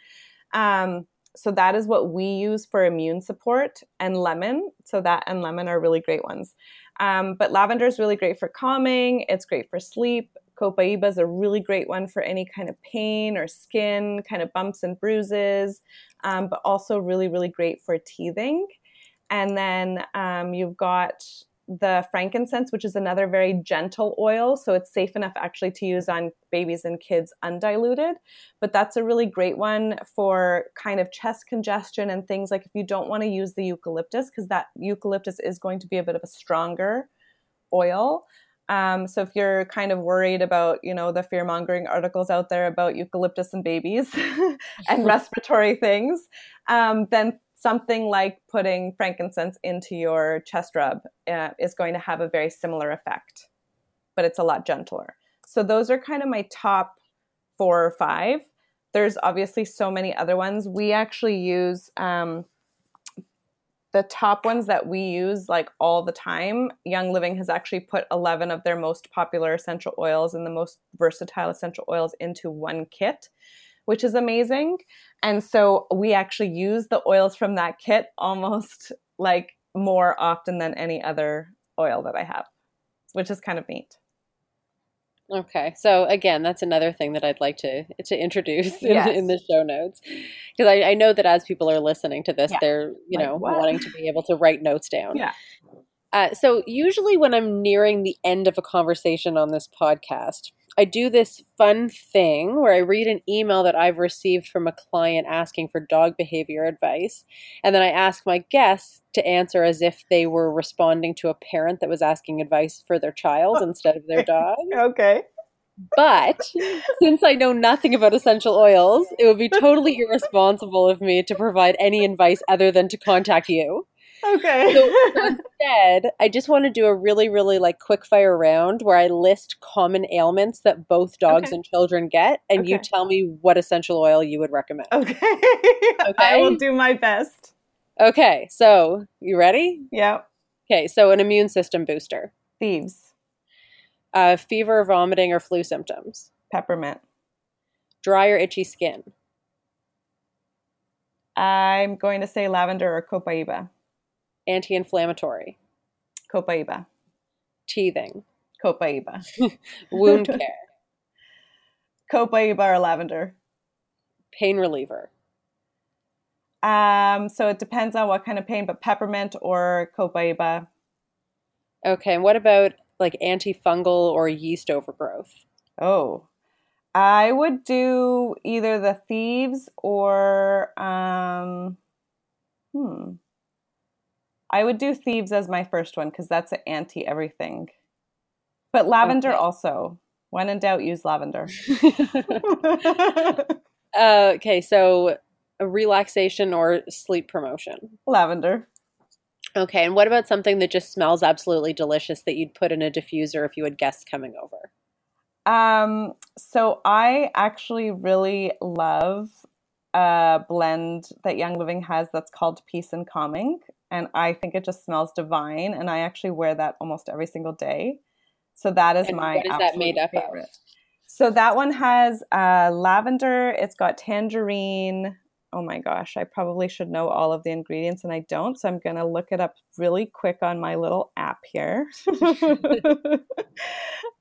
Um, so that is what we use for immune support and lemon. So that and lemon are really great ones. Um, but lavender is really great for calming. It's great for sleep. Copaiba is a really great one for any kind of pain or skin kind of bumps and bruises, um, but also really, really great for teething. And then um, you've got the frankincense, which is another very gentle oil. So it's safe enough actually to use on babies and kids undiluted. But that's a really great one for kind of chest congestion and things like if you don't want to use the eucalyptus, because that eucalyptus is going to be a bit of a stronger oil. Um, so if you're kind of worried about, you know, the fear mongering articles out there about eucalyptus and babies and respiratory things, um, then something like putting frankincense into your chest rub uh, is going to have a very similar effect, but it's a lot gentler. So those are kind of my top four or five. There's obviously so many other ones. We actually use um, the top ones that we use like all the time. Young Living has actually put 11 of their most popular essential oils and the most versatile essential oils into one kit which is amazing. And so we actually use the oils from that kit almost like more often than any other oil that I have, which is kind of neat. Okay, so again, that's another thing that I'd like to to introduce in, yes. in the show notes because I, I, know that as people are listening to this, yeah. they're you like, know what? wanting to be able to write notes down. Yeah. Uh, so usually when I'm nearing the end of a conversation on this podcast, I do this fun thing where I read an email that I've received from a client asking for dog behavior advice. And then I ask my guests to answer as if they were responding to a parent that was asking advice for their child instead of their dog. Okay. But since I know nothing about essential oils, it would be totally irresponsible of me to provide any advice other than to contact you. Okay. so, instead, I just want to do a really, really like quick fire round where I list common ailments that both dogs okay. and children get, and okay. you tell me what essential oil you would recommend. Okay. okay. I will do my best. Okay. So, you ready? Yeah. Okay. So, an immune system booster. Thieves. Uh, fever, vomiting, or flu symptoms. Peppermint. Dry or itchy skin? I'm going to say lavender or copaiba. Anti inflammatory? Copaiba. Teething? Copaiba. Wound care? Copaiba or lavender. Pain reliever? Um, so it depends on what kind of pain, but peppermint or copaiba. Okay, and what about like antifungal or yeast overgrowth? Oh, I would do either the thieves or um, hmm. I would do thieves as my first one because that's an anti everything. But lavender okay. also. When in doubt, use lavender. uh, okay, so a relaxation or sleep promotion? Lavender. Okay, and what about something that just smells absolutely delicious that you'd put in a diffuser if you had guests coming over? Um, so I actually really love a blend that Young Living has that's called Peace and Calming. And I think it just smells divine. And I actually wear that almost every single day. So that is and my what is that made up favorite. of? So that one has uh, lavender. It's got tangerine, oh my gosh, I probably should know all of the ingredients and I don't. So I'm going to look it up really quick on my little app here.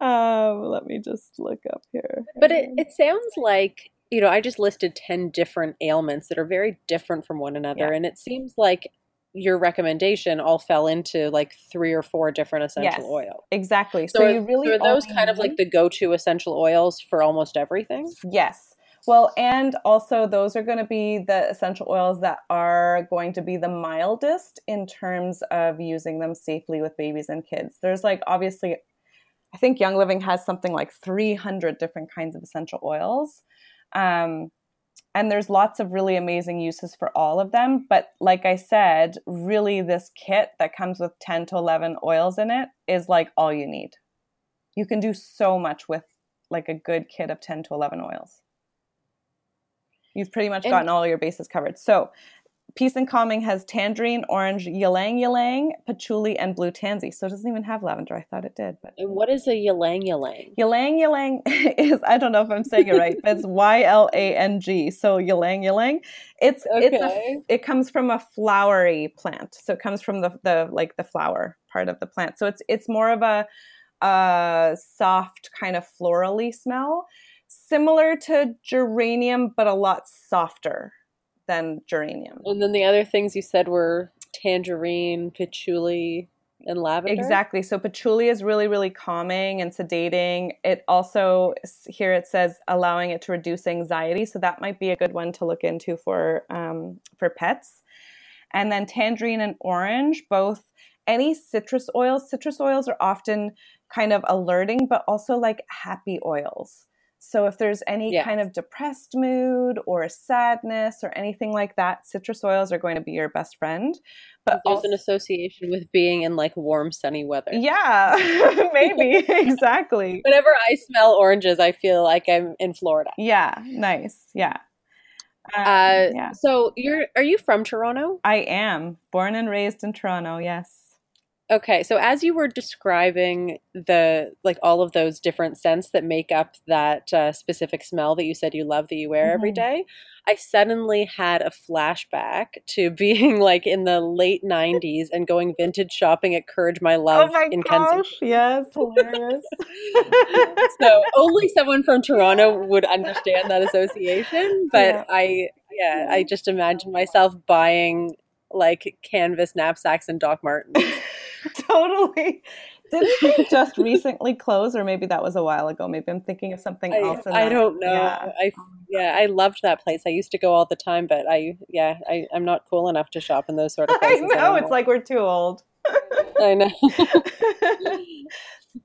um, let me just look up here. But it, it sounds like, you know, I just listed 10 different ailments that are very different from one another. Yeah. And it seems like your recommendation all fell into like three or four different essential yes, oils. Exactly. So, so you really so are those kind of like the go-to essential oils for almost everything? Yes. Well, and also those are going to be the essential oils that are going to be the mildest in terms of using them safely with babies and kids. There's like obviously, I think Young Living has something like 300 different kinds of essential oils. Um, and there's lots of really amazing uses for all of them. But like I said, really, this kit that comes with 10 to 11 oils in it is like all you need. You can do so much with like a good kit of 10 to 11 oils. You've pretty much gotten and, all your bases covered. So, Peace and Calming has tangerine, orange, ylang ylang, patchouli, and blue tansy. So it doesn't even have lavender. I thought it did. But and what is a ylang ylang? Ylang ylang is I don't know if I'm saying it right, but it's Y L A N G. So ylang ylang. It's okay. it's a, it comes from a flowery plant. So it comes from the the like the flower part of the plant. So it's it's more of a a soft kind of florally smell similar to geranium, but a lot softer than geranium. And then the other things you said were tangerine, patchouli, and lavender. Exactly. So patchouli is really, really calming and sedating. It also here it says allowing it to reduce anxiety. So that might be a good one to look into for um, for pets. And then tangerine and orange, both any citrus oils. Citrus oils are often kind of alerting, but also like happy oils. So if there's any yes. kind of depressed mood or sadness or anything like that, citrus oils are going to be your best friend. But there's also, an association with being in like warm, sunny weather. Yeah, maybe exactly. Whenever I smell oranges, I feel like I'm in Florida. Yeah, nice. Yeah. Um, uh, yeah. So you're are you from Toronto? I am born and raised in Toronto. Yes. Okay, so as you were describing the like all of those different scents that make up that uh, specific smell that you said you love that you wear mm-hmm. every day, I suddenly had a flashback to being like in the late '90s and going vintage shopping at Courage My oh Love oh my in gosh, Kensington. Yes, hilarious. so only someone from Toronto would understand that association, but yeah. I yeah, I just imagine myself buying like canvas knapsacks and Doc Martens. totally. Didn't they just recently close, or maybe that was a while ago? Maybe I'm thinking of something I, else. I don't know. Yeah. I yeah, I loved that place. I used to go all the time, but I yeah, I, I'm not cool enough to shop in those sort of places. I know anymore. it's like we're too old. I know.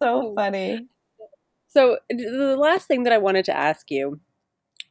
so oh. funny. So the last thing that I wanted to ask you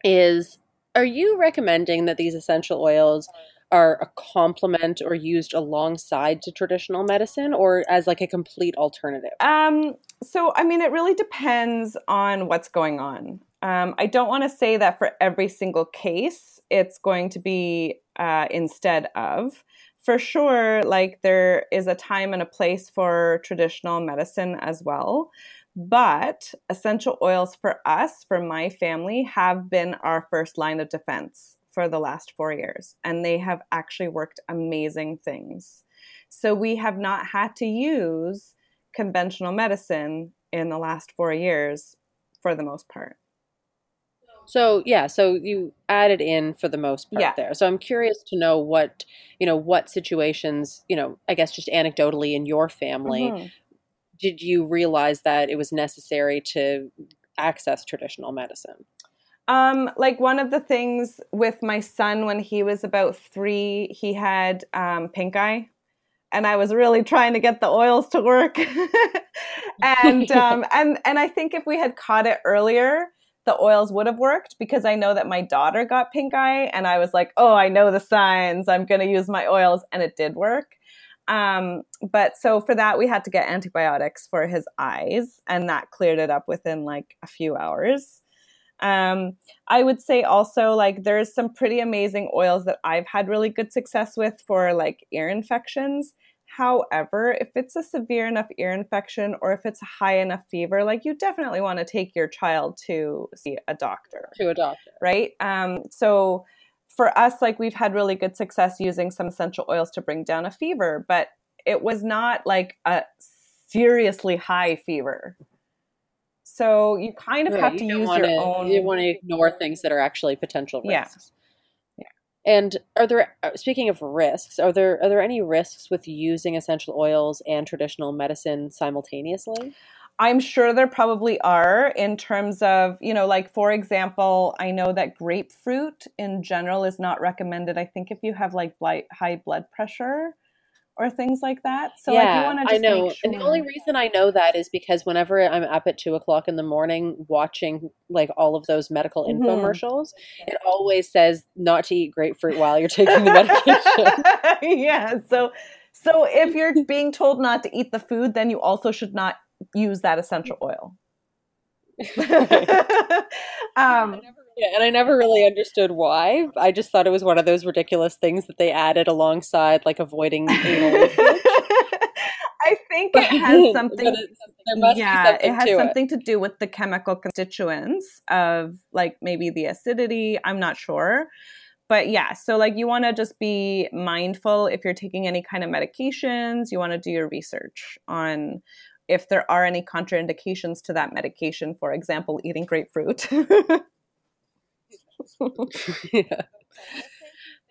is: Are you recommending that these essential oils are a complement or used alongside to traditional medicine or as like a complete alternative? Um, so, I mean, it really depends on what's going on. Um, I don't want to say that for every single case it's going to be uh, instead of. For sure, like there is a time and a place for traditional medicine as well. But essential oils for us, for my family, have been our first line of defense for the last four years, and they have actually worked amazing things. So we have not had to use conventional medicine in the last four years for the most part. So yeah, so you added in for the most part Yeah. there. So I'm curious to know what you know what situations you know I guess just anecdotally in your family Mhm. did you realize that it was necessary to access traditional medicine? Um, like one of the things with my son when he was about three, he had um, pink eye, and I was really trying to get the oils to work. and um, and and I think if we had caught it earlier, the oils would have worked because I know that my daughter got pink eye, and I was like, oh, I know the signs. I'm going to use my oils, and it did work. Um, but so for that, we had to get antibiotics for his eyes, and that cleared it up within like a few hours. Um, I would say also like there's some pretty amazing oils that I've had really good success with for like ear infections. However, if it's a severe enough ear infection or if it's a high enough fever, like you definitely want to take your child to see a doctor To a doctor. right? Um, so for us, like we've had really good success using some essential oils to bring down a fever, but it was not like a seriously high fever. So you kind of Right, have to don't use your own. You want to ignore things that are actually potential risks. Yeah. And are there uh, speaking of risks, are there are there any risks with using essential oils and traditional medicine simultaneously? I'm sure there probably are in terms of, you know, like for example, I know that grapefruit in general is not recommended. I think if you have like high blood pressure or things like that. So I do yeah, want to I know. make And the only reason I know that is because whenever I'm up at two o'clock in the morning watching like all of those medical Mhm. infomercials, it always says not to eat grapefruit while you're taking the medication. yeah. So so if you're being told not to eat the food, then you also should not use that essential oil. um, Yeah, and I never really understood why. I just thought it was one of those ridiculous things that they added alongside like avoiding. I think it has something. there must be yeah, something it has to something to do with the chemical constituents of like maybe the acidity. I'm not sure. But yeah, so like you want to just be mindful if you're taking any kind of medications, you want to do your research on if there are any contraindications to that medication, for example, eating grapefruit. yeah.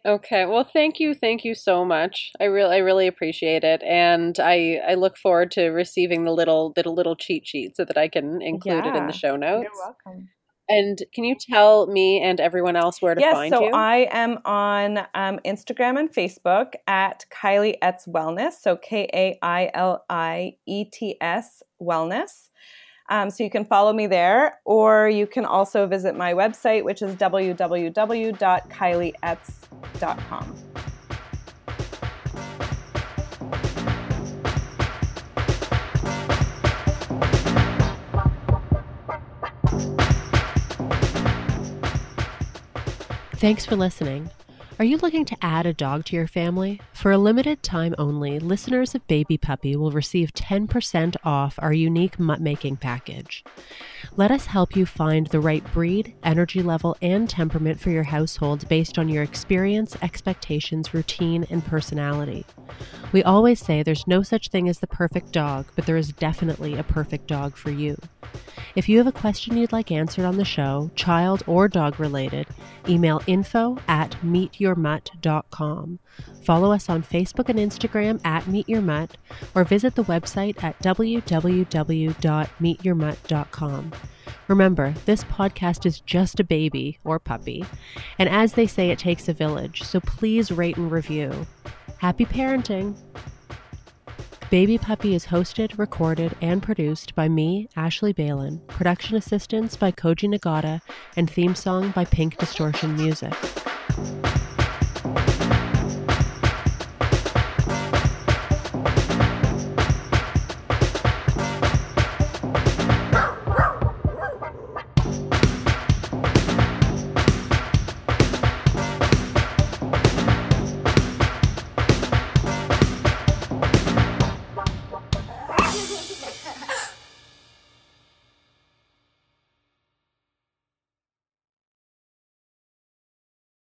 Okay. Well, thank you, thank you so much. I really, I really appreciate it, and I, I look forward to receiving the little, little, little cheat sheet so that I can include it in the show notes. You're welcome. And can you tell me and everyone else where to Yes, find so you? I am on um, Instagram and Facebook at Kailie Etz Wellness. So K A I L I E T S Wellness. Um, so you can follow me there, or you can also visit my website, which is www.kailieetz.com. Thanks for listening. Are you looking to add a dog to your family? For a limited time only, listeners of Baby Puppy will receive 10% off our unique mutt making package. Let us help you find the right breed, energy level, and temperament for your household based on your experience, expectations, routine, and personality. We always say there's no such thing as the perfect dog, but there is definitely a perfect dog for you. If you have a question you'd like answered on the show, child or dog related, email info at meetyourmutt.com. Follow us on Facebook and Instagram at meetyourmutt or visit the website at www.meetyourmutt.com. Remember, this podcast is just a baby or puppy, and as they say, it takes a village, so please rate and review. Happy parenting! Baby Puppy is hosted, recorded, and produced by me, Ashley Balin. Production assistance by Koji Nagata, and theme song by Pink Distortion Music.